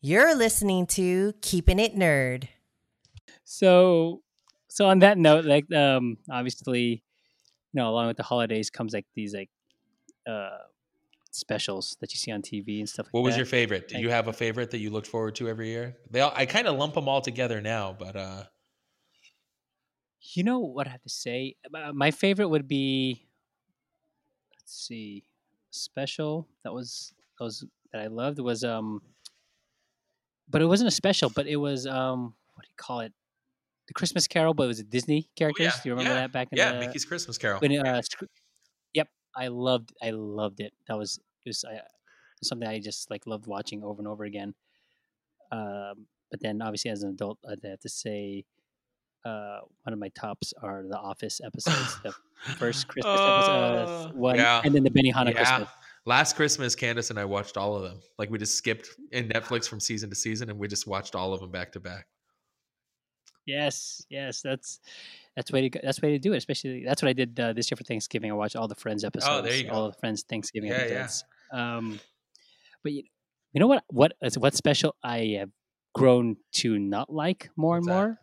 You're listening to Keeping It Nerd. So, so on that note, like, um, obviously, you know, along with the holidays comes like these like, uh, specials that you see on TV and stuff. like What was that. your favorite? Do Like- you have a favorite that you looked forward to every year? They all, I kind of lump them all together now, but uh, You know what I have to say? Uh, My favorite would be, let's see, special that was that was that I loved was um, but it wasn't a special, but it was um, what do you call it? The Christmas Carol, but it was a Disney characters. Oh, yeah, Do you remember yeah, that back in yeah, the Mickey's Christmas Carol. when uh, yep, I loved I loved it. That was it was I, something I just like loved watching over and over again. Um, but then obviously as an adult, I'd have to say uh, one of my tops are the Office episodes. the first Christmas episode, uh, Oh, one, yeah. and then the Benihana yeah. Christmas. Last Christmas, Candace and I watched all of them. Like we just skipped in Netflix from season to season, and we just watched all of them back to back. Yes, yes, that's that's way to go, that's way to do it. Especially that's what I did uh, this year for Thanksgiving. I watched all the Friends episodes. Oh, there you go. All the Friends Thanksgiving Yeah, yeah. episodes. Um, but you, you know what? What what special I have grown to not like more What's and that? more,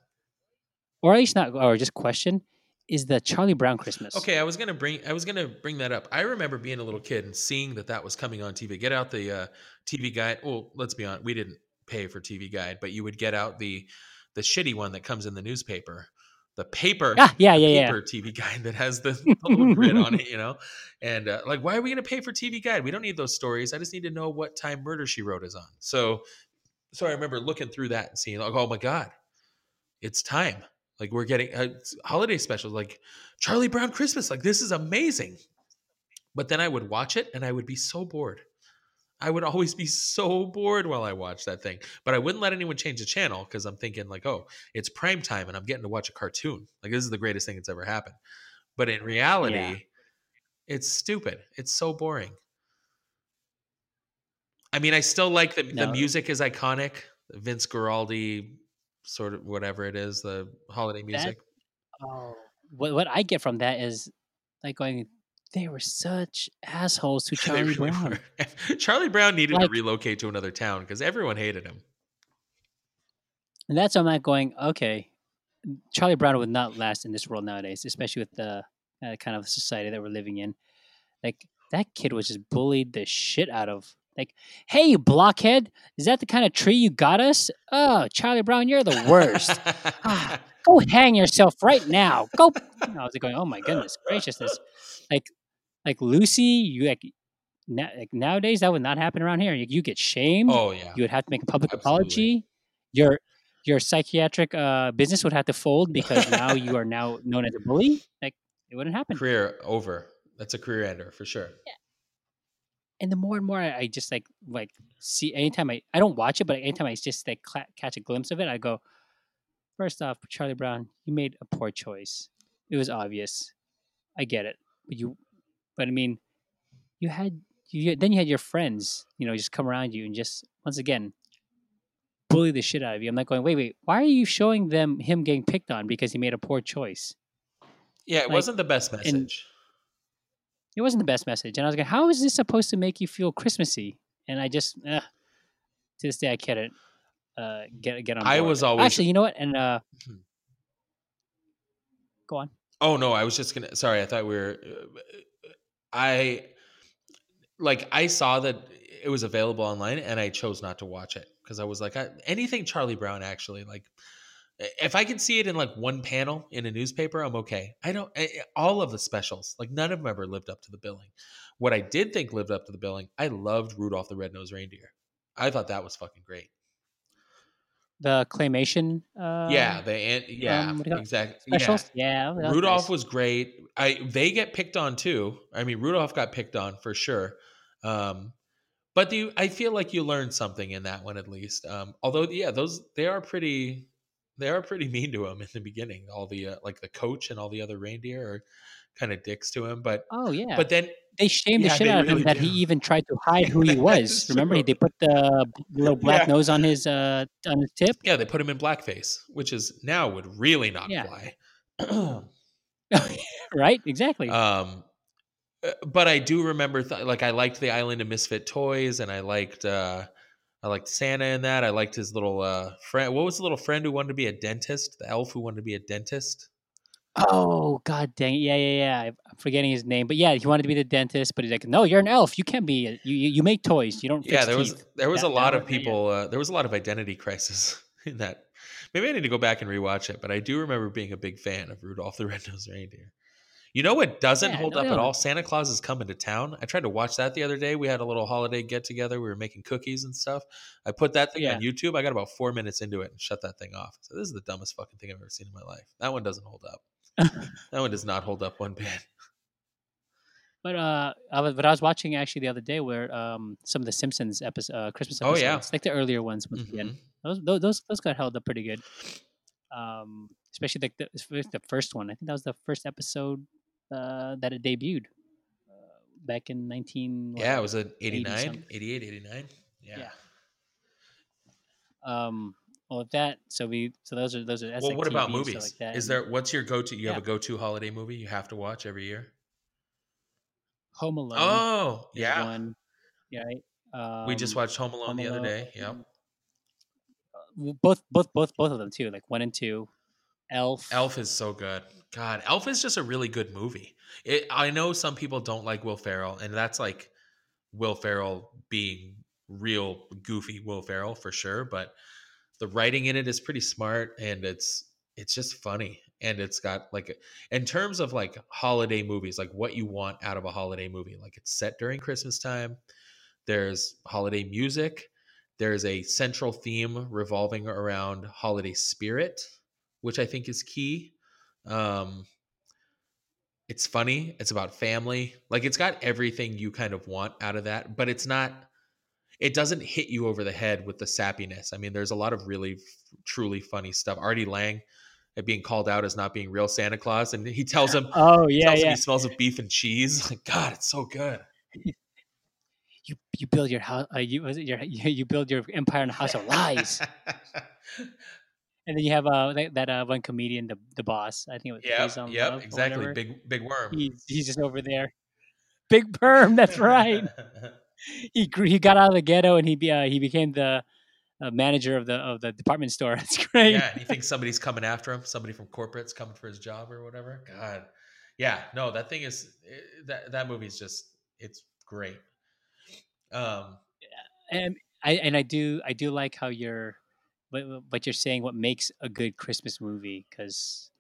or at least not, or just question is the Charlie Brown Christmas. Okay, I was gonna bring I was gonna bring that up. I remember being a little kid and seeing that that was coming on TV. Get out the uh, TV guide. Well, let's be honest, we didn't pay for TV guide, but you would get out the the shitty one that comes in the newspaper, the paper. Ah, yeah, yeah, yeah. TV guide that has the, the little grid on it, you know, and uh, like, why are we going to pay for TV guide? We don't need those stories. I just need to know what time Murder She Wrote is on. So, so I remember looking through that and seeing, like, oh my god, it's time. Like we're getting uh, holiday specials, like Charlie Brown Christmas. Like this is amazing. But then I would watch it and I would be so bored. I would always be so bored while I watched that thing. But I wouldn't let anyone change the channel because I'm thinking like, oh, it's prime time and I'm getting to watch a cartoon. Like this is the greatest thing that's ever happened. But in reality, Yeah. it's stupid. It's so boring. I mean, I still like the the music is iconic. Vince Guaraldi, sort of whatever it is, the holiday music. Oh, what what I get from that is like going. They were such assholes to Charlie really Brown. were. Charlie Brown needed to relocate to another town because everyone hated him. And that's why I'm not going, okay, Charlie Brown would not last in this world nowadays, especially with the uh, kind of society that we're living in. Like, that kid was just bullied the shit out of. Like, hey, you blockhead, is that the kind of tree you got us? Oh, Charlie Brown, you're the worst. Ah, Go hang yourself right now. Go. I was going, oh my goodness graciousness. Like, like Lucy, you like, na- like nowadays that would not happen around here. You, you get shamed oh yeah, you would have to make a public Absolutely. apology. Your your psychiatric uh, business would have to fold because now you are now known as a bully. Like it wouldn't happen. career over. That's a career ender for sure. And the more and more I, I just like like see anytime I I don't watch it, but anytime I just like cla catch a glimpse of it, I go. First off, Charlie Brown, you made a poor choice. It was obvious. I get it, but you, but I mean, you had you then you had your friends, you know, just come around you and just once again bully the shit out of you. I'm not going, wait, wait, why are you showing them him getting picked on because he made a poor choice? Yeah, it Like, wasn't the best message. It wasn't the best message, and I was like, how is this supposed to make you feel Christmassy? And I just, uh, to this day, I can't uh, get get on. Board. I was always- actually, you know what? And uh, Mhm. go on. Oh no, I was just gonna. Sorry, I thought we were. uh, I like I saw that it was available online, and I chose not to watch it because I was like, I, anything Charlie Brown actually like. If I can see it in like one panel in a newspaper, I'm okay. I don't. I, all of the specials, like none of them ever lived up to the billing. What I did think lived up to the billing, I loved Rudolph the Red-Nosed Reindeer. I thought that was fucking great. The claymation. Uh, yeah, the an- yeah, um, what do you call it? exactly. specials. Yeah, was Rudolph nice. was great. I they get picked on too. I mean, Rudolph got picked on for sure. Um, but you, I feel like you learned something in that one at least. Um, although, yeah, those they are pretty, they are pretty mean to him in the beginning. All the uh, like the coach and all the other reindeer are kind of dicks to him. But Oh yeah, but then they shamed yeah, the shit out of him really that he even tried to hide who he was. Remember, true. they put the little black Yeah. nose on his uh on his tip. yeah, they put him in blackface, which is now would really not Yeah. fly. right? Exactly. Um, uh, but I do remember, th- like, I liked the Island of Misfit Toys, and I liked, uh, I liked Santa in that. I liked his little uh, friend. What was the little friend who wanted to be a dentist? The elf who wanted to be a dentist. Oh god dang it. Yeah, yeah, yeah. I'm forgetting his name. But yeah, he wanted to be the dentist, but he's like, No, you're an elf. You can't be a, you you make toys. You don't fix yeah, there was there was That- a lot of one, yeah, yeah. people. Uh, there was a lot of identity crisis in that. Maybe I need to go back and rewatch it, but I do remember being a big fan of Rudolph the Red-Nosed Reindeer. You know what doesn't Yeah, hold no, up at all? Santa Claus is coming to town. I tried to watch that the other day. We had a little holiday get together. We were making cookies and stuff. I put that thing on YouTube. I got about four minutes into it and shut that thing off. So this is the dumbest fucking thing I've ever seen in my life. That one doesn't hold up. that one does not hold up one bit. But uh, I was, but I was watching actually the other day where um some of the Simpsons episode, uh, Christmas Oh, episodes, yeah. like the earlier ones once again. Mhm. Those, those those got held up pretty good. Um, especially like the, especially the first one. I think that was the first episode uh, that it debuted uh, back in nineteen. what, Yeah, it was an 80 89, 88, 89. Yeah. Yeah. Um, well, with that, so we so those are those are. Well, what about TV and stuff movies? Like that. Is there what's your go-to? You have a go-to holiday movie you have to watch every year? Home Alone? Oh, yeah. one. Yeah, right. Um, we just watched Home Alone Home the other day. Yep. uh, both both both both of them too, like one and two. Elf. Elf is so good. God, Elf is just a really good movie. It, I know some people don't like Will Ferrell, and that's like Will Ferrell being real goofy Will Ferrell for sure. But the writing in it is pretty smart, and it's it's just funny, and it's got like in terms of like holiday movies, like what you want out of a holiday movie. Like it's set during Christmas time. There's holiday music. There's a central theme revolving around holiday spirit, which I think is key. Um, it's funny. It's about family. Like it's got everything you kind of want out of that, but it's not. It doesn't hit you over the head with the sappiness. I mean, there's a lot of really, f- truly funny stuff. Artie Lange uh, being called out as not being real Santa Claus, and he tells him, Oh he yeah, him yeah. he smells of beef and cheese. Like God, it's so good. You you build your house. Uh, you your you, you build your empire in a house of lies. And then you have uh that, that uh one comedian, the the boss. I think it was Yeah. Yep, exactly. Big, big worm. He's he's just over there. Big perm. That's right. he grew, he got out of the ghetto and he be, uh, he became the uh, manager of the of the department store. That's great. yeah, and he thinks somebody's coming after him. Somebody from corporate's coming for his job or whatever. God, yeah, no, that thing is eh, that that movie's just it's great. Um, and I and I do I do like how you're, but but you're saying what makes a good Christmas movie because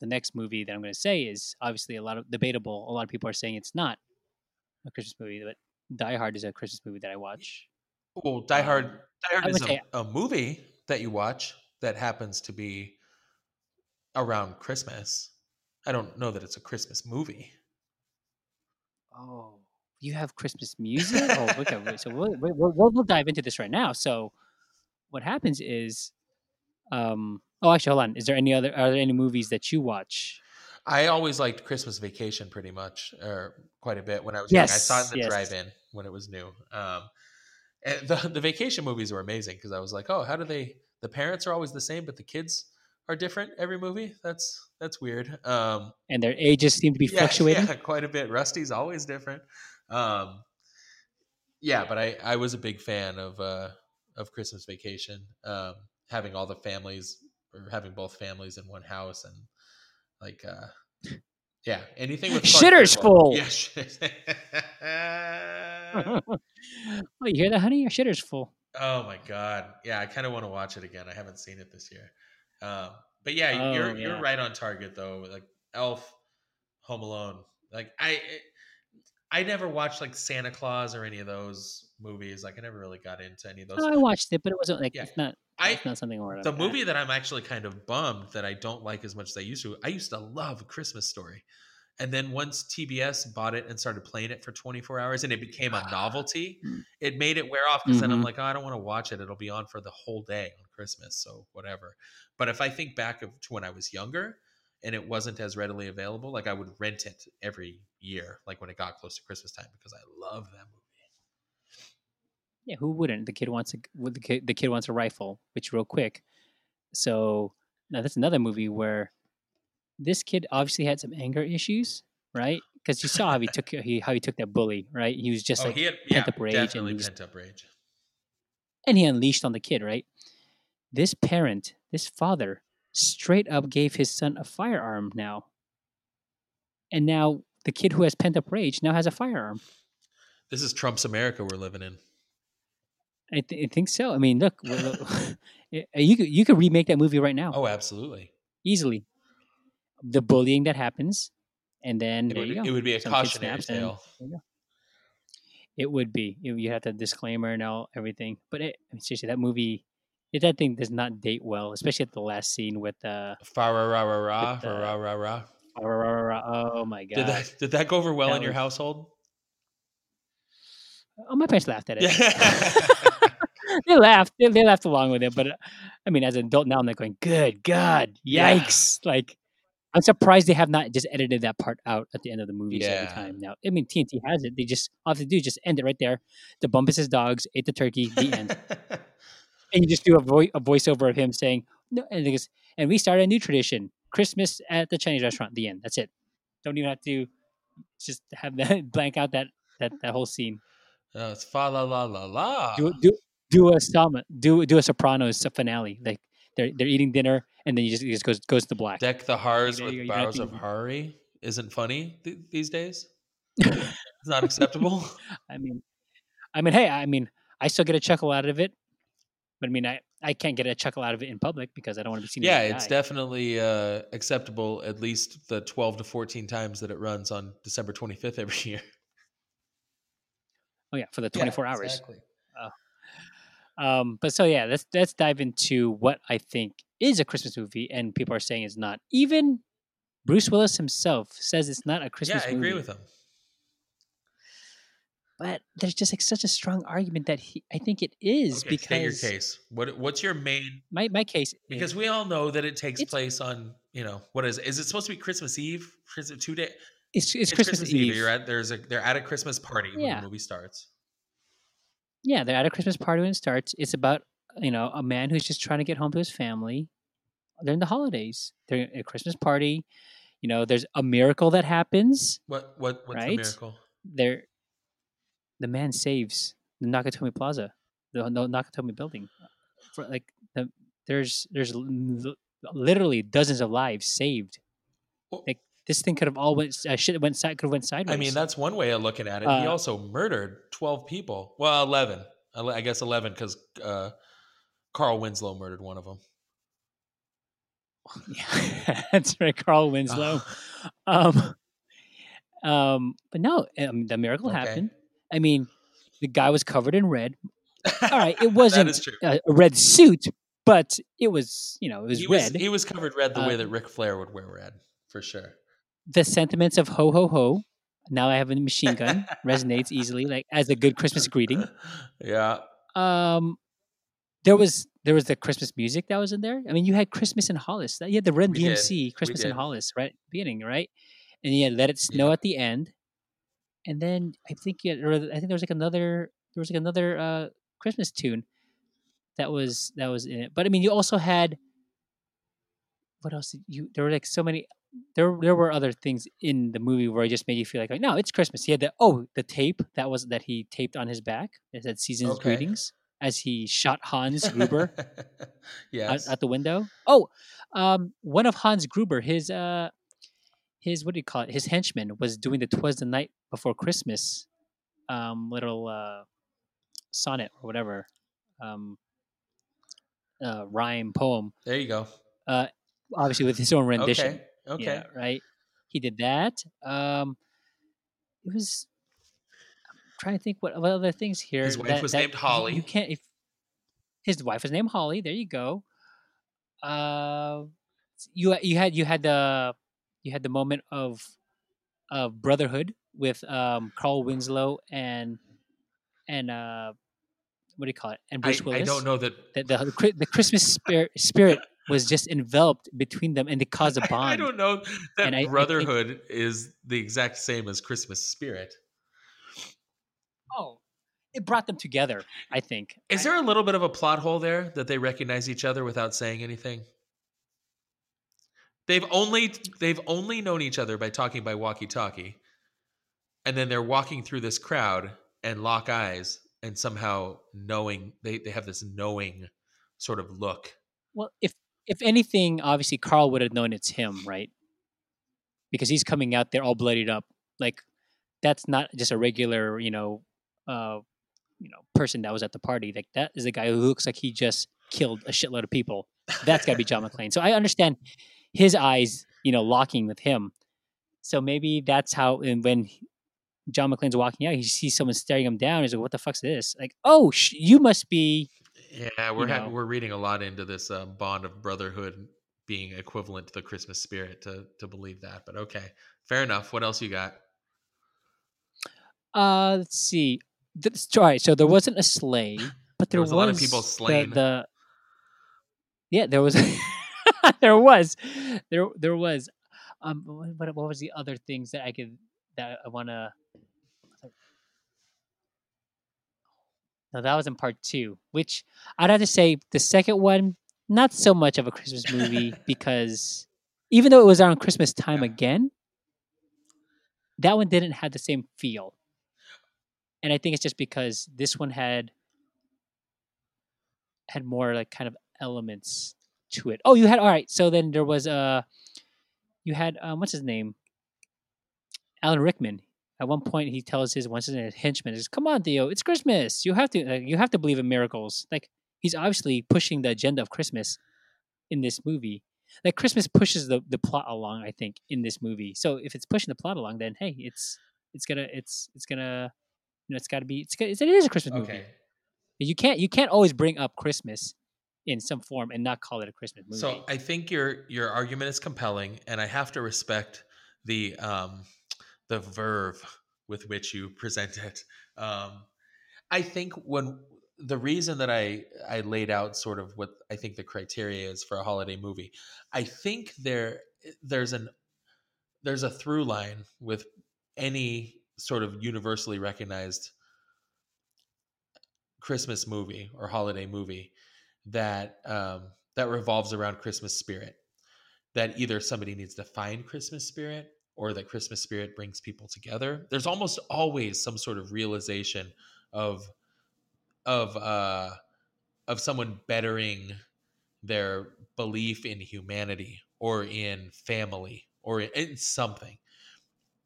the next movie that I'm going to say is obviously a lot of debatable. A lot of people are saying it's not a Christmas movie, but Die Hard is a Christmas movie that I watch. well, Die Hard, Um, Die Hard is a, a movie that you watch that happens to be around Christmas. I don't know that it's a Christmas movie. Oh, you have Christmas music? oh, okay. So we'll, we'll, we'll, we'll dive into this right now. So, what happens is, um, oh, actually, hold on. Is there any other? Are there any movies that you watch? I always liked Christmas Vacation pretty much, or quite a bit when I was young. I saw it in the Yes, yes. drive-in when it was new. Um, and the the vacation movies were amazing because I was like, oh, how do they? The parents are always the same, but the kids are different every movie. That's that's weird. Um, And their ages seem to be yeah, fluctuating. yeah, quite a bit. Rusty's always different. Um, yeah, but I I was a big fan of uh of Christmas Vacation, um, having all the families or having both families in one house and like uh yeah, anything with Shitter's full. Yeah, shit. oh, you hear that, honey? Your shitter's full. oh my god, yeah, I kind of want to watch it again. I haven't seen it this year, um, but yeah, Oh, you're yeah. you're right on target though. Like Elf, Home Alone, like I. I never watched like Santa Claus or any of those movies. Like I never really got into any of those. Oh, I watched it, but it wasn't like Yeah. it's not. I it's not something where I'm the at. movie that I'm actually kind of bummed that I don't like as much as I used to. I used to love Christmas Story, and then once TBS bought it and started playing it for 24 hours, and it became a novelty, Mm. it made it wear off. Because then I'm Mhm. like, oh, I don't want to watch it. It'll be on for the whole day on Christmas, so whatever. But if I think back of to when I was younger and it wasn't as readily available, like I would rent it every year, like when it got close to Christmas time, because I love that movie. Yeah, who wouldn't? The kid wants a the kid the kid wants a rifle, which real quick. So now that's another movie where this kid obviously had some anger issues, right? Because you saw how he took he how he took that bully, right? He was just oh, like he had yeah, pent-up rage and definitely was- pent up rage. and he unleashed on the kid, right? This parent, this father, straight up gave his son a firearm now. And now the kid who has pent up rage now has a firearm. This is Trump's America we're living in. I, th- I think so. I mean, look, eh, eh, you could you could remake that movie right now Oh, absolutely. easily. The bullying that happens, and then It there would, you go. it would be a Some cautionary tale. It would be. You you have the disclaimer and all everything. But it, I mean, seriously, that movie, it, that thing does not date well, especially at the last scene with uh, Fa ra ra ra ra With the- ra ra ra. oh my god! Did that did that go over well That in your was- household? Oh, my parents laughed at it. They laughed. They, they laughed along with it. But uh, I mean, as an adult now, I'm like going, "Good God, Yeah. yikes!" Like, I'm surprised they have not just edited that part out at the end of the movies every time. Now, I mean, TNT has it. They just all have to do is just end it right there. The Bumpus' dogs ate the turkey. The end. and you just do a, vo- a voiceover of him saying, "No," and goes, and we started a new tradition: Christmas at the Chinese restaurant. The end. That's it. Don't even have to just have that blank out that that that whole scene. Oh, it's fa la la la la. do do do a Sama, do do a Sopranos finale. Like they're they're eating dinner and then you just just goes goes to black. Deck the Hars with you go, you're not bars of Hari isn't funny th- these days. It's not acceptable. I mean, I mean, hey, I mean, I still get a chuckle out of it, but I mean, I I can't get a chuckle out of it in public because I don't want to be seen. yeah, it's definitely uh, acceptable at least the 12 to 14 times that it runs on December 25th every year. Oh yeah, for the twenty four hours. Exactly. Um, but so yeah, let's let's dive into what I think is a Christmas movie, and people are saying it's not. Even Bruce Willis himself says it's not a Christmas movie. Yeah, I movie. agree with him. But there's just like such a strong argument that he, I think it is Okay, state your because case. What what's your main? my my case is- Because we all know that it takes place on you know what is it? is it supposed to be Christmas Eve? Is it two day? it's, it's, Christmas, Eve. You're at there's a they're at a Christmas party when the movie starts. Yeah, they're at a Christmas party when it starts. It's about you know a man who's just trying to get home to his family during the holidays. They're at a Christmas party. You know, there's a miracle that happens. What what what's the Right? miracle? There, the man saves the Nakatomi Plaza, the, the Nakatomi building. For like the there's there's literally dozens of lives saved. Well- Like this thing could have all went uh, shit went side could have went sideways. I mean, that's one way of looking at it. he Uh, also murdered 12 people. Well, 11. I guess 11 because uh, Carl Winslow murdered one of them. Yeah, that's right, Carl Winslow. um, um, but no, um, the miracle Okay. happened. I mean, the guy was covered in red. All right, it wasn't that is true. a, a red suit, but it was, you know, it was He was, red. he was covered red the way Uh, that Ric Flair would wear red, for sure. the sentiments of ho ho ho. Now I have a machine gun resonates easily, like as a good Christmas greeting. Yeah. Um, there was there was the Christmas music that was in there. I mean, you had Christmas in Hollis. You had the Red We did. DMC Christmas in. Hollis, right? Beginning, right? And you had Let It Snow at the end. And then I think had, or I think there was like another there was like another uh Christmas tune that was that was in it. But I mean, you also had what else? Did you there were like so many. There, there were other things in the movie where it just made you feel like, like no, it's Christmas. He had the oh, the tape that was that he taped on his back. It said "Seasons Okay. Greetings" as he shot Hans Gruber out, yes. out the window. Oh, um, one of Hans Gruber, his uh, his what do you call it? His henchman was doing the "Twas the Night Before Christmas," um, little uh, sonnet or whatever, um, uh, rhyme poem. there you go. Obviously, with his own rendition. Okay. Okay. Yeah, right. He did that. Um, it was. I'm trying to think what, what other things here. His wife that- was that named Holly. You can't. If his wife was named Holly, there you go. Uh, you you had you had the you had the moment of of brotherhood with um Carl Winslow and and uh what do you call it and I, Bruce I Willis. don't know that. The, the, the the Christmas spirit spirit was just enveloped between them, and they caused a bond. I don't know that And I- I think- brotherhood is the exact same as Christmas spirit. Oh, it brought them together. I think. Is I- there a little bit of a plot hole there that they recognize each other without saying anything? They've only they've only known each other by talking by walkie-talkie. And then they're walking through this crowd and lock eyes and somehow knowing they they have this knowing sort of look. Well, if if anything, obviously Carl would have known it's him, right? Because he's coming out there all bloodied up. Like that's not just a regular, you know, uh, you know, person that was at the party. Like that is a guy who looks like he just killed a shitload of people. That's got to be John McClane. So I understand his eyes, you know, locking with him. So maybe that's how. And when John McClane's walking out, he sees someone staring him down. He's like, "What the fuck's this?" Like, "Oh, sh- you must be." Yeah, we're you ha- know. we're reading a lot into this um, bond of brotherhood being equivalent to the Christmas spirit to to believe that. But okay, fair enough. What else you got? Uh, let's see. Th- all right, so there wasn't a sleigh, but There there, was a lot of people the- slain. The, yeah, there was. there was, there there was. Um, what what was the other things that I could that I want to? No, that was in part two. Which I'd have to say the second one, not so much of a Christmas movie because even though it was around Christmas time Yeah. again, that one didn't have the same feel. And I think it's just because this one had had more like kind of elements to it. Oh, you had all right. So then there was uh you had um what's his name? Alan Rickman. At one point, he tells his what's his henchman, "Is come on, Theo, it's Christmas. You have to like, you have to believe in miracles." Like he's obviously pushing the agenda of Christmas in this movie. Like Christmas pushes the the plot along, I think, in this movie. So if it's pushing the plot along, then hey, it's it's gonna it's it's gonna you know it's got to be it's, it is a Christmas movie. You can't you can't always bring up Christmas in some form and not call it a Christmas movie. so I think your your argument is compelling, and I have to respect the um the verve with which you present it. Um, I think when the reason that I I laid out sort of what I think the criteria is for a holiday movie, I think there there's an there's a through line with any sort of universally recognized Christmas movie or holiday movie that um, that revolves around Christmas spirit. That either somebody needs to find Christmas spirit or that Christmas spirit brings people together. There's almost always some sort of realization of of uh, of someone bettering their belief in humanity or in family or in, in something.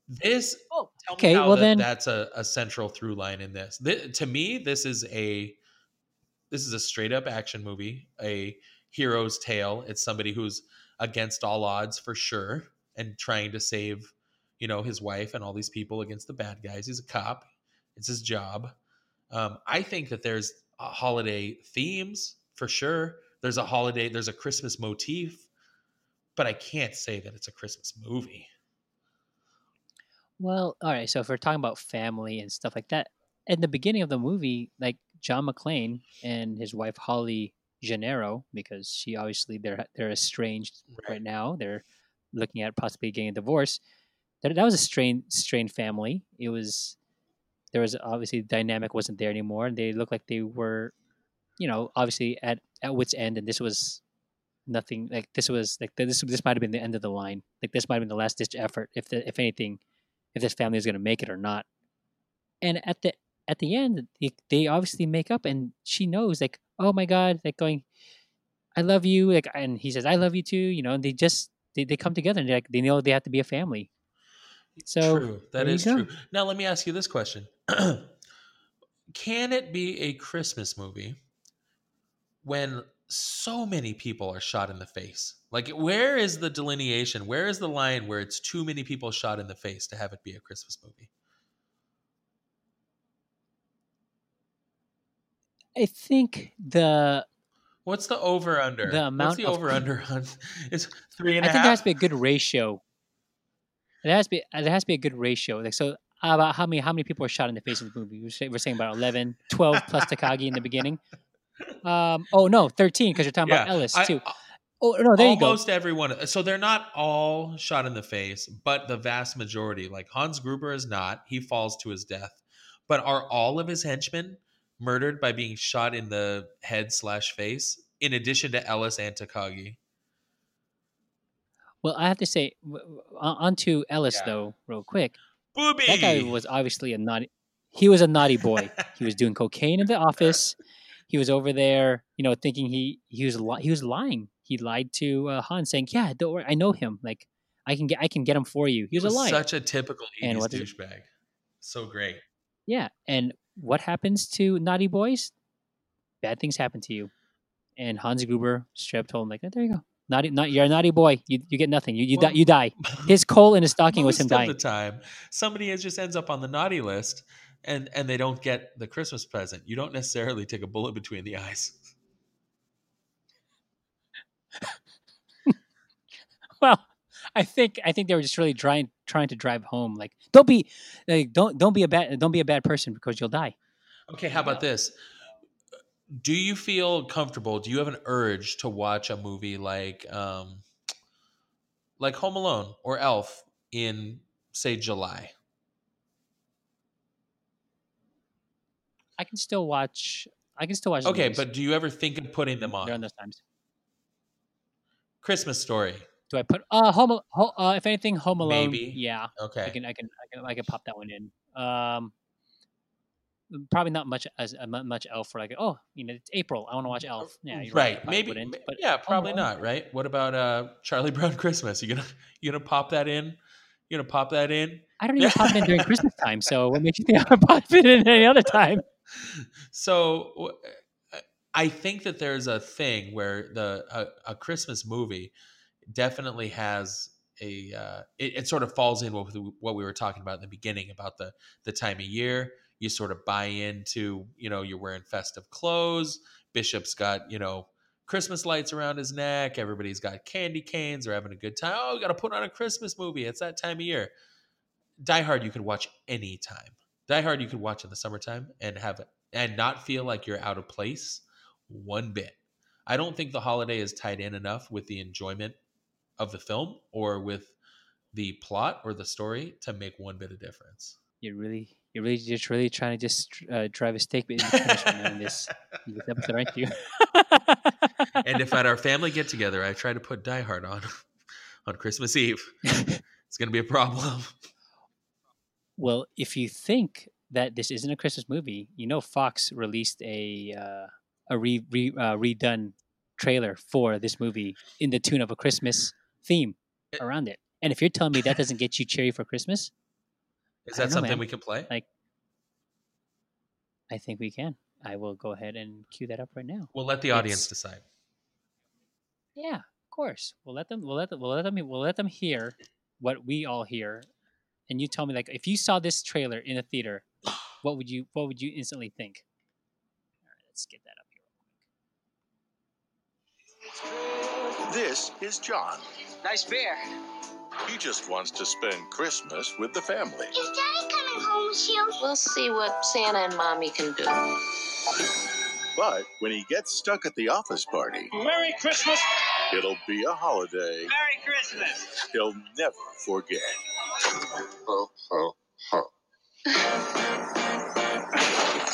This oh, tell okay. me how Well that- then, that's a, a central through line in this. Thi- to me, this is a this is a straight up action movie, a hero's tale. It's somebody who's against all odds for sure and trying to save, you know, his wife and all these people against the bad guys. He's a cop. It's his job. Um, I think that there's uh, holiday themes for sure. There's a holiday, there's a Christmas motif, but I can't say that it's a Christmas movie. well, all right. So if we're talking about family and stuff like that, in the beginning of the movie, like John McClane and his wife Holly Gennaro, because she obviously they're they're estranged right now. They're looking at possibly getting a divorce. That that was a strained strained family. It was there was obviously the dynamic wasn't there anymore. They looked like they were, you know, obviously at at wits end, and this was nothing like this was like this this might have been the end of the line. Like this might have been the last ditch effort, if the, if anything, if this family is going to make it or not. And at the at the end, they, they obviously make up, and she knows like, oh my god, like going, I love you, like, and he says, I love you too. You know, and they just they, they come together and they like they know they have to be a family. So true. That is true. Now let me ask you this question. Can it be a Christmas movie when so many people are shot in the face? Like where is the delineation? Where is the line where it's too many people shot in the face to have it be a Christmas movie? I think the What's the over under? The amount What's the of- over under on it's three and I a think there has to be a good ratio. There has to be there has to be a good ratio. Like so, about how many how many people are shot in the face in the movie? We're, say, we're saying about 11, 12 plus Takagi in the beginning. Um. Oh no, thirteen because you're talking about Ellis I- too. Oh no, there you go. almost everyone. So they're not all shot in the face, but the vast majority, like Hans Gruber, is not. He falls to his death. But are all of his henchmen murdered by being shot in the head slash face? In addition to Ellis and Takagi. Well, I have to say, on to Ellis Yeah. though, real quick. Booby. That guy was obviously a naughty. he was a naughty boy. he was doing cocaine in the office. He was over there, you know, thinking he he was li- he was lying. He lied to uh, Han, saying, "Yeah, don't worry, I know him. Like, I can get I can get him for you." He was, was a liar. such a typical And 80s what is it? douchebag. So great. Yeah, and what happens to naughty boys? Bad things happen to you. And Hans Gruber straight told him, like, "Oh, there you go, naughty, not you're a naughty boy. You you get nothing. You you Well, die. You die." His coal in his stocking was him Most of dying. the time, somebody is- just ends up on the naughty list, and and they don't get the Christmas present. You don't necessarily take a bullet between the eyes. Well, I think I think they were just really trying trying to drive home, like, don't be, like, don't don't be a bad don't be a bad person because you'll die. Okay, how about this? Do you feel comfortable? Do you have an urge to watch a movie like um like Home Alone or Elf in say July? I can still watch. I can still watch. Okay, but do you ever think of putting them on? during those times. Christmas Story. Do I put uh home? Ho, uh, if anything, Home Alone. Maybe. Yeah, I Okay. can. I can. I can. I can pop that one in. Um, probably not much as uh, much Elf for like. Oh, you know, it's April. I want to watch Elf. Yeah, you're right. probably Maybe. but yeah, probably not. Right. What about uh Charlie Brown Christmas? You gonna you gonna pop that in? You gonna pop that in? I don't even pop it in during Christmas time. So what makes you think I pop it in any other time? So I think that there's a thing where the a, a Christmas movie definitely has a uh, it, it sort of falls in with what we were talking about in the beginning about the the time of year. You sort of buy into you know you're wearing festive clothes. Bishop's got you know Christmas lights around his neck. Everybody's got candy canes. They're having a good time. Oh, you got to put on a Christmas movie. It's that time of year. Die Hard you could watch any time. Die Hard you could watch in the summertime and have and not feel like you're out of place one bit. I don't think the holiday is tied in enough with the enjoyment of the film or with the plot or the story to make one bit of difference. You're really, you're really just really trying to just uh, drive a stake in the finish line in this, in this episode, aren't you? and if at our family get together I try to put Die Hard on on Christmas Eve, it's going to be a problem. well, if you think that this isn't a Christmas movie, you know Fox released a uh, a re, re, uh, redone trailer for this movie in the tune of a Christmas theme It- around it. And if you're telling me that doesn't get you cheery for Christmas, Is that know, something man. we can play? Like- I think we can. I will go ahead and cue that up right now. We'll let the audience It's- decide. Yeah, of course. We'll let them. We'll let them. We'll let them. We'll let them hear what we all hear, and you tell me like if you saw this trailer in a theater, what would you what would you instantly think? All right, let's get that up here. This is John. Nice beer. He just wants to spend Christmas with the family. Is Daddy coming home with you? We'll see what Santa and Mommy can do. But when he gets stuck at the office party, Merry Christmas. it'll be a holiday Merry Christmas. he'll never forget. Ho, ho, ho.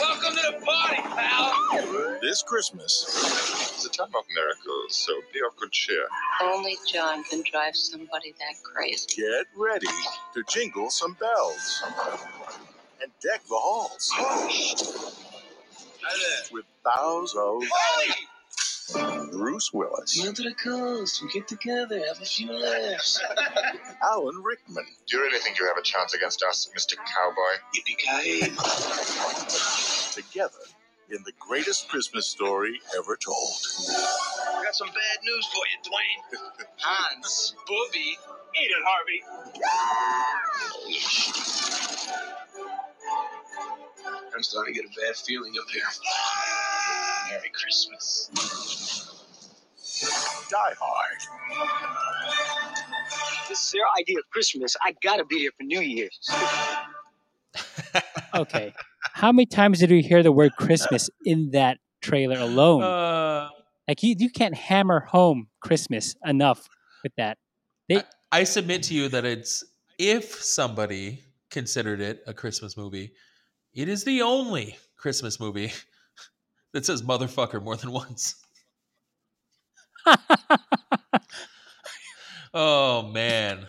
Welcome to the party, pal. This Christmas, It's a time of miracles, so be of good cheer. Only John can drive somebody that crazy. get ready to jingle some bells and deck the halls with boughs of Wally! Bruce Willis, Down to the coast. We get together, have a few laughs. Alan Rickman, Do you really think you have a chance against us, Mr. Cowboy? Yippee-ki-yay. together in the greatest Christmas story ever told. I got some bad news for you, Dwayne. Hans, Booby, eat it, Harvey. I'm starting to get a bad feeling up here. Merry Christmas. Die Hard. This is their idea of Christmas. I gotta be here for New Year's. Okay, how many times did we hear the word Christmas in that trailer alone? Uh, like you, you can't hammer home Christmas enough with that. They, I submit to you that it's if somebody considered it a Christmas movie, it is the only Christmas movie that says motherfucker more than once. Oh man.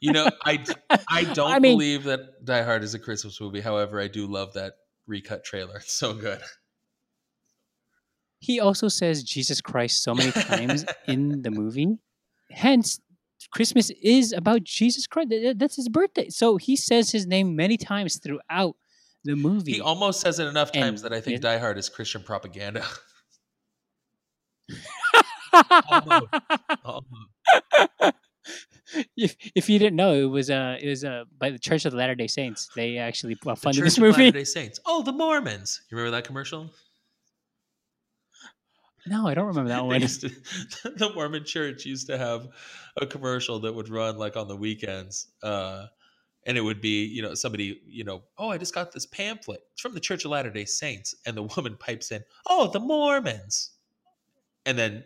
You know, I I don't I mean- believe that Die Hard is a Christmas movie. However, I do love that recut trailer. It's so good. He also says Jesus Christ so many times in the movie. Hence, Christmas is about Jesus Christ. That's his birthday. So he says his name many times throughout the movie. He almost says it enough times And that I think it- Die Hard is Christian propaganda. Almost. If, if you didn't know, it was uh, it was uh, by the Church of the Latter Day Saints. They actually uh, The funded Church this movie. Latter-day Saints. Oh, the Mormons. You remember that commercial? No, I don't remember that one. to- the Mormon Church used to have a commercial that would run like on the weekends. Uh, and it would be, you know, somebody, you know, oh, I just got this pamphlet. It's from the Church of Latter day Saints. And the woman pipes in, oh, the Mormons. And then,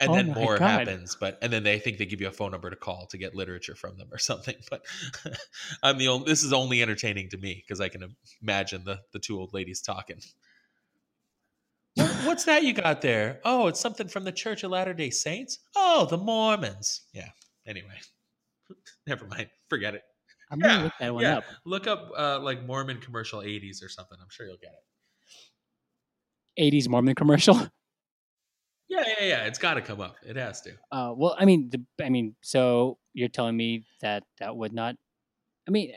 and Oh then more God. happens. But, and then they think they give you a phone number to call to get literature from them or something. But I'm the only, this is only entertaining to me because I can imagine the, the two old ladies talking. What's that you got there? Oh, it's something from the Church of Latter Day Saints. Oh, the Mormons. Yeah. Anyway, never mind. Forget it. I'm gonna Yeah, look that one yeah. up. Look up uh, like Mormon commercial '80s or something. I'm sure you'll get it. 80s Mormon commercial. Yeah, yeah, yeah. It's got to come up. It has to. Uh, well, I mean, the, I mean, so you're telling me that that would not. I mean,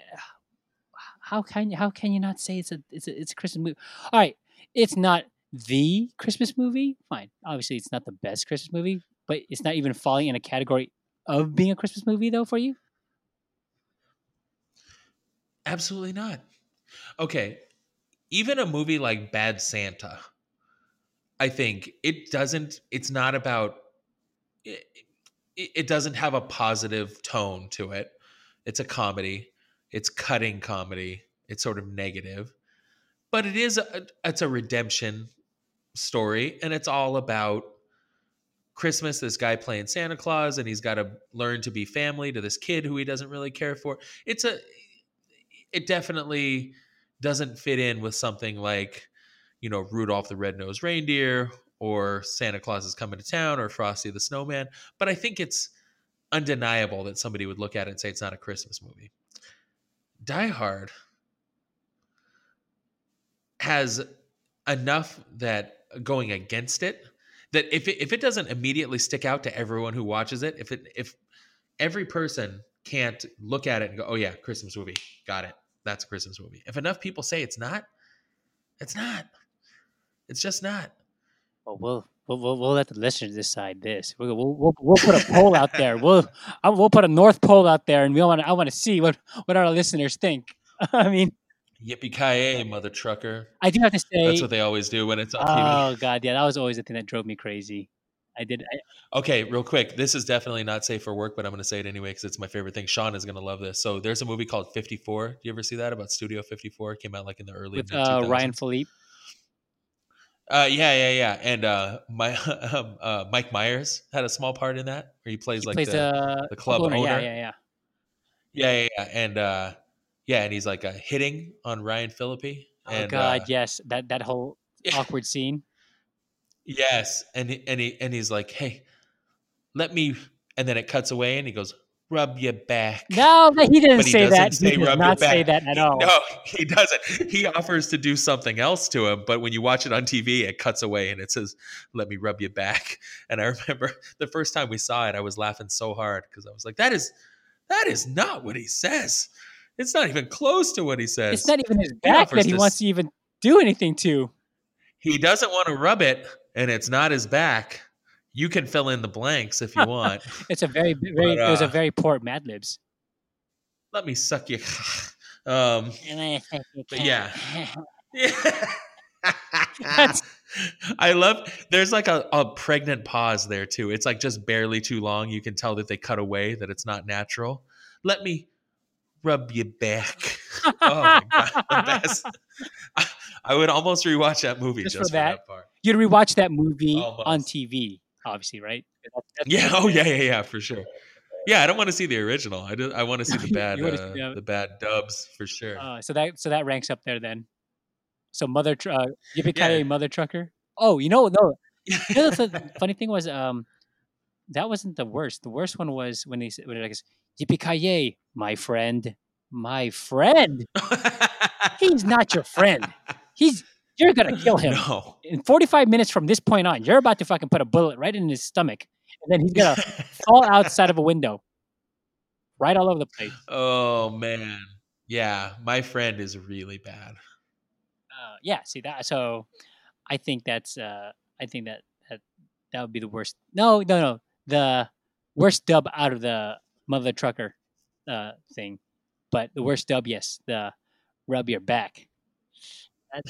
how can you how can you not say it's a it's a it's a Christmas movie? All right, it's not the Christmas movie. Fine, obviously, it's not the best Christmas movie, but it's not even falling in a category of being a Christmas movie, though, for you. Absolutely not. Okay, even a movie like Bad Santa, I think it doesn't. It's not about. It, it doesn't have a positive tone to it. It's a comedy. It's cutting comedy. It's sort of negative, but it is. A, it's a redemption story, and it's all about Christmas. This guy playing Santa Claus, and he's got to learn to be family to this kid who he doesn't really care for. It's a it definitely doesn't fit in with something like, you know, Rudolph the Red-Nosed Reindeer or Santa Claus is coming to town or Frosty the Snowman. But I think it's undeniable that somebody would look at it and say it's not a Christmas movie. Die Hard has enough that going against it that if it, if it doesn't immediately stick out to everyone who watches it, if it if every person can't look at it and go, "Oh yeah, Christmas movie, got it. That's a Christmas movie." If enough people say it's not, it's not. It's just not. Well, we'll we'll we'll, let the listeners decide this. We'll, we'll we'll put a poll out there. We'll I- we'll put a North Pole out there, and we want I want to see what what our listeners think. I mean, Yippee ki mother trucker! I do have to say, That's what they always do when it's on TV. oh god, yeah, that was always the thing that drove me crazy. I did. I, Okay, real quick. This is definitely not safe for work, but I'm going to say it anyway because it's my favorite thing. Sean is going to love this. So there's a movie called 54. Do you ever see that about Studio 54? It came out like in the early with uh, Ryan Phillippe. Uh, yeah, yeah, yeah. And uh, my um, uh, Mike Myers had a small part in that, where he plays He like plays the, the, club owner. Yeah, owner. yeah, yeah. yeah, yeah, yeah, and uh, yeah, and he's like uh, hitting on Ryan Phillippe. Oh and, god, uh, yes, that that whole yeah. awkward scene. Yes, and he, and he and he's like, "Hey, let me," and then it cuts away, and he goes, "Rub your back." No, he didn't But he say doesn't that. say he your not say that at all. No, he doesn't. He offers to do something else to him, but when you watch it on TV, it cuts away and it says, "Let me rub your back." And I remember the first time we saw it, I was laughing so hard because I was like, "That is, that is not what he says. It's not even close to what he says." It's not even his back offers that he to wants s- to even do anything to. he doesn't want to rub it, and it's not his back. You can fill in the blanks if you want. It's a very, very. But, it was a uh, very poor Mad Libs. Let me suck you. um, but yeah. I love there's like a, a pregnant pause there too. It's like just barely too long. You can tell that they cut away, that it's not natural. Let me rub you back. oh my god, the best. I, I would almost rewatch that movie Just just, for for that? that part. You'd rewatch that movie on TV, obviously, right? That's- Yeah, oh yeah, yeah, yeah, for sure. Yeah, I don't want to see the original. I do, I want to see the bad uh, see the- the bad dubs for sure. Uh, so that so that ranks up there then. So mother, uh, yippee Yeah. mother trucker. Oh, you know, no. You know, the funny thing was, um, that wasn't the worst. The worst one was when they said, when it like, Yippee my friend, my friend. He's not your friend. He's you're gonna kill him no. in 45 minutes from this point on. You're about to fucking put a bullet right in his stomach, and then he's gonna fall outside of a window, right all over the place. Oh man. Yeah, my friend is really bad. Uh, yeah, see that. So, I think that's. Uh, I think that that that would be the worst. No, no, no. The worst dub out of the mother trucker uh, thing, but the worst dub, yes, the rub your back.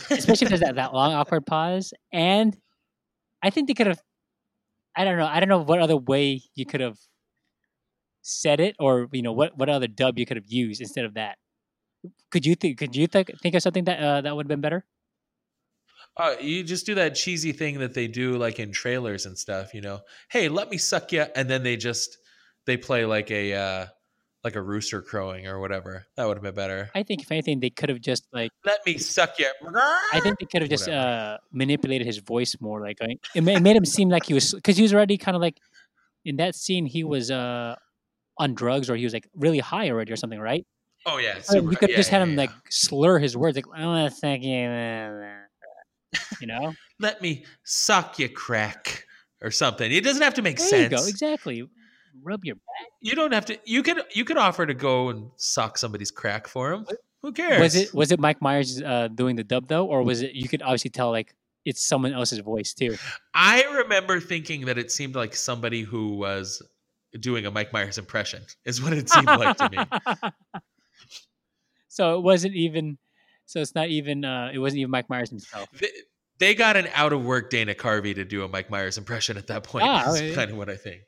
Especially if there's that, that long awkward pause, and I think they could have. I don't know. I don't know what other way you could have said it, or you know what what other dub you could have used instead of that. Could you think? Could you think think of something that uh, that would have been better? Uh, you just do that cheesy thing that they do like in trailers and stuff, you know. Hey, let me suck you, and then they just they play like a uh, like a rooster crowing or whatever. That would have been better. I think if anything, they could have just like Let me suck you. I think they could have just uh, manipulated his voice more. Like I, it, ma- it made him seem like he was because he was already kind of like in that scene he was uh on drugs or he was like really high already or something, right? Oh yeah, super- you could yeah, just yeah, had him yeah. like slur his words, like I want to thank you, you know. let me suck you crack or something. It doesn't have to make There sense. you go, exactly. Rub your back. You don't have to. You could you could offer to go and suck somebody's crack for him. Who cares? Was it was it Mike Myers uh, doing the dub though, or was it you could obviously tell like it's someone else's voice too? I remember thinking that it seemed like somebody who was doing a Mike Myers impression. Is what it seemed like to me. so it wasn't even. So it's not even. Uh, it wasn't even Mike Myers himself. They, they got an out of work Dana Carvey to do a Mike Myers impression at that point. Ah, is okay. kind of what I think.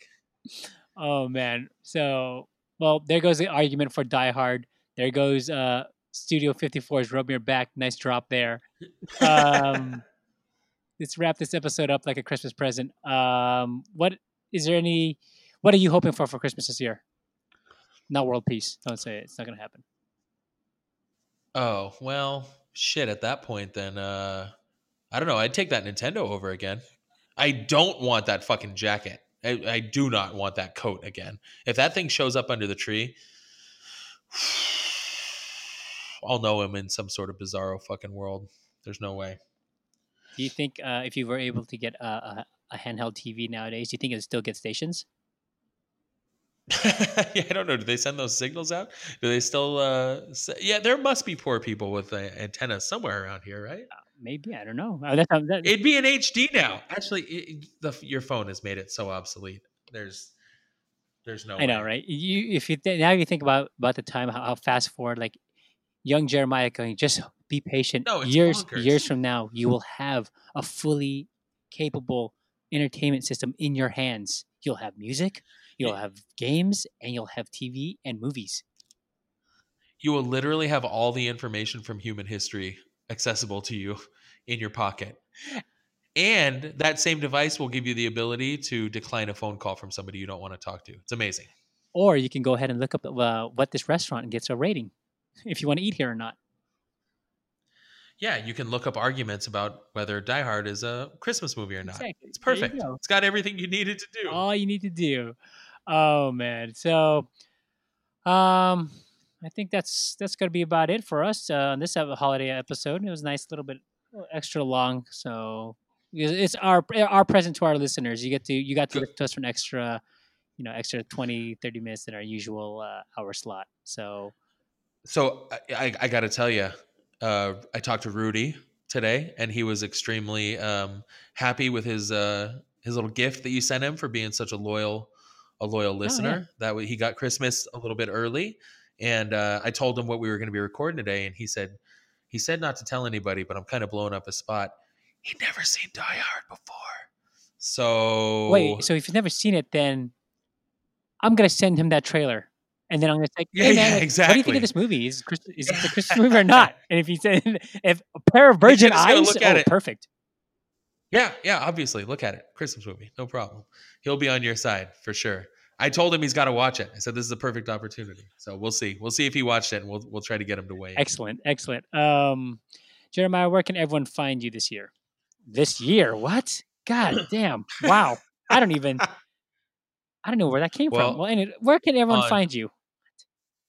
Oh man. So well, there goes the argument for Die Hard. There goes uh Studio 54's Rub Your Back. Nice drop there. Um let's wrap this episode up like a Christmas present. Um what is there any what are you hoping for for Christmas this year? Not world peace. Don't say it. It's not gonna happen. Oh well, shit. At that point, then uh, I don't know. I'd take that Nintendo over again. I don't want that fucking jacket. I, I do not want that coat again. If that thing shows up under the tree, I'll know him in some sort of bizarro fucking world. There's no way. Do you think uh, if you were able to get a, a, a handheld TV nowadays, do you think it still get stations? yeah, I don't know. Do they send those signals out? Do they still? Uh, yeah, there must be poor people with uh, antennas somewhere around here, right? Maybe I don't know. Oh, That's, that, It'd be in HD now. Actually, it, the, your phone has made it so obsolete. There's, there's no. I know, right? You if you th- now you think about about the time how, how fast forward like young Jeremiah going, just be patient. No, it's years bonkers. years from now, you will have a fully capable entertainment system in your hands. You'll have music, you'll have games, and you'll have TV and movies. You will literally have all the information from human history accessible to you in your pocket. And that same device will give you the ability to decline a phone call from somebody you don't want to talk to. It's amazing. Or you can go ahead and look up uh, what this restaurant gets a rating if you want to eat here or not. Yeah, you can look up arguments about whether Die Hard is a Christmas movie or not. Exactly. It's perfect. go. It's got everything you needed to do. all you need to do. Oh man. So um I think that's that's gonna be about it for us uh, on this uh, holiday episode. It was a nice little bit extra long, so it's our our present to our listeners. You get to you got to listen to us for an extra, you know, extra 20, 30 minutes than our usual uh, hour slot. So So I, I, I got to tell you, uh, I talked to Rudy today, and he was extremely um, happy with his uh, his little gift that you sent him for being such a loyal a loyal listener. That way he got Christmas a little bit early, and uh, I told him what we were going to be recording today, and he said he said not to tell anybody, but I'm kind of blowing up a spot. He'd never seen Die Hard before, so wait, so if you've never seen it, then I'm gonna send him that trailer. And then I'm gonna say, Yeah, hey, man, yeah, like, What do you think of this movie? Is, Christ- is it the Christmas movie or not? And if he said, if a pair of virgin eyes, look at oh, it. perfect. Yeah, yeah, obviously. Look at it. Christmas movie. No problem. He'll be on your side for sure. I told him he's got to watch it. I said this is a perfect opportunity. So we'll see. We'll see if he watched it and we'll we'll try to get him to weigh. in. Excellent, excellent. Um, Jeremiah, where can everyone find you this year? This year? What? God damn! Wow. I don't even. I don't know where that came Well, from. Well, anyway, where can everyone on- find you?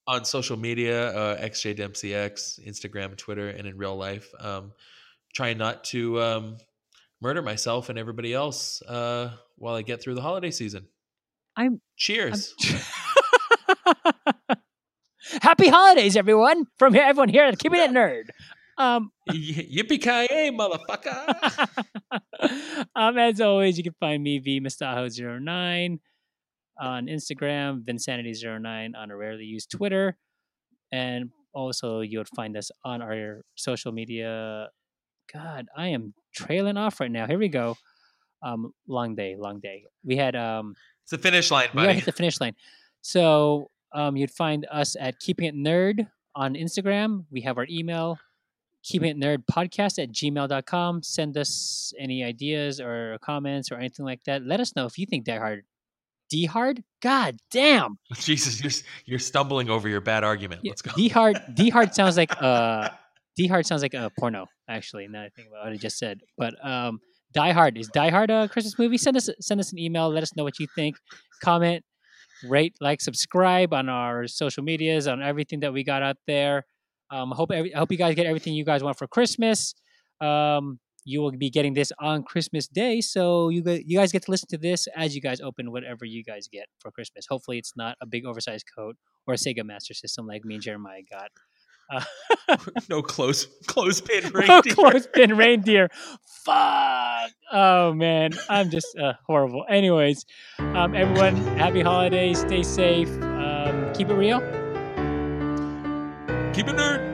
on social media, uh, XJDempseyX, Instagram, Twitter, and in real life. Um, trying not to um, murder myself and everybody else uh, while I get through the holiday season. I'm- Cheers. Happy holidays, everyone! From here, everyone here at Keeping It Nerd. Um, Yippee ki yay, motherfucker! um, as always, you can find me V Mustaho09 on Instagram, Vinsanity09 on a rarely used Twitter, and also you would find us on our social media. God, I am trailing off right now. Here we go. Um, long day, long day. We had um, the finish line, we gotta hit the finish line. So um, you'd find us at Keeping It Nerd on Instagram. We have our email, keeping it nerd podcast at gmail.com. Send us any ideas or comments or anything like that. Let us know if you think Die Hard. D Hard? God damn. Jesus, you're you're stumbling over your bad argument. Let's go. D Hard D Hard sounds like uh D Hard sounds like a porno, actually, now I think about what I just said. But um Die Hard is Die Hard a Christmas movie? Send us send us an email. Let us know what you think. Comment, rate, like, subscribe on our social medias, on everything that we got out there. Um, I hope every, hope you guys get everything you guys want for Christmas. Um, you will be getting this on Christmas Day, so you you guys get to listen to this as you guys open whatever you guys get for Christmas. Hopefully, it's not a big oversized coat or a Sega Master System like me and Jeremiah got. Uh, no close clothespin oh, reindeer. clothespin reindeer. Fuck. Oh man, I'm just uh, horrible. Anyways, um, everyone, happy holidays. Stay safe. Um, keep it real. Keep it nerd.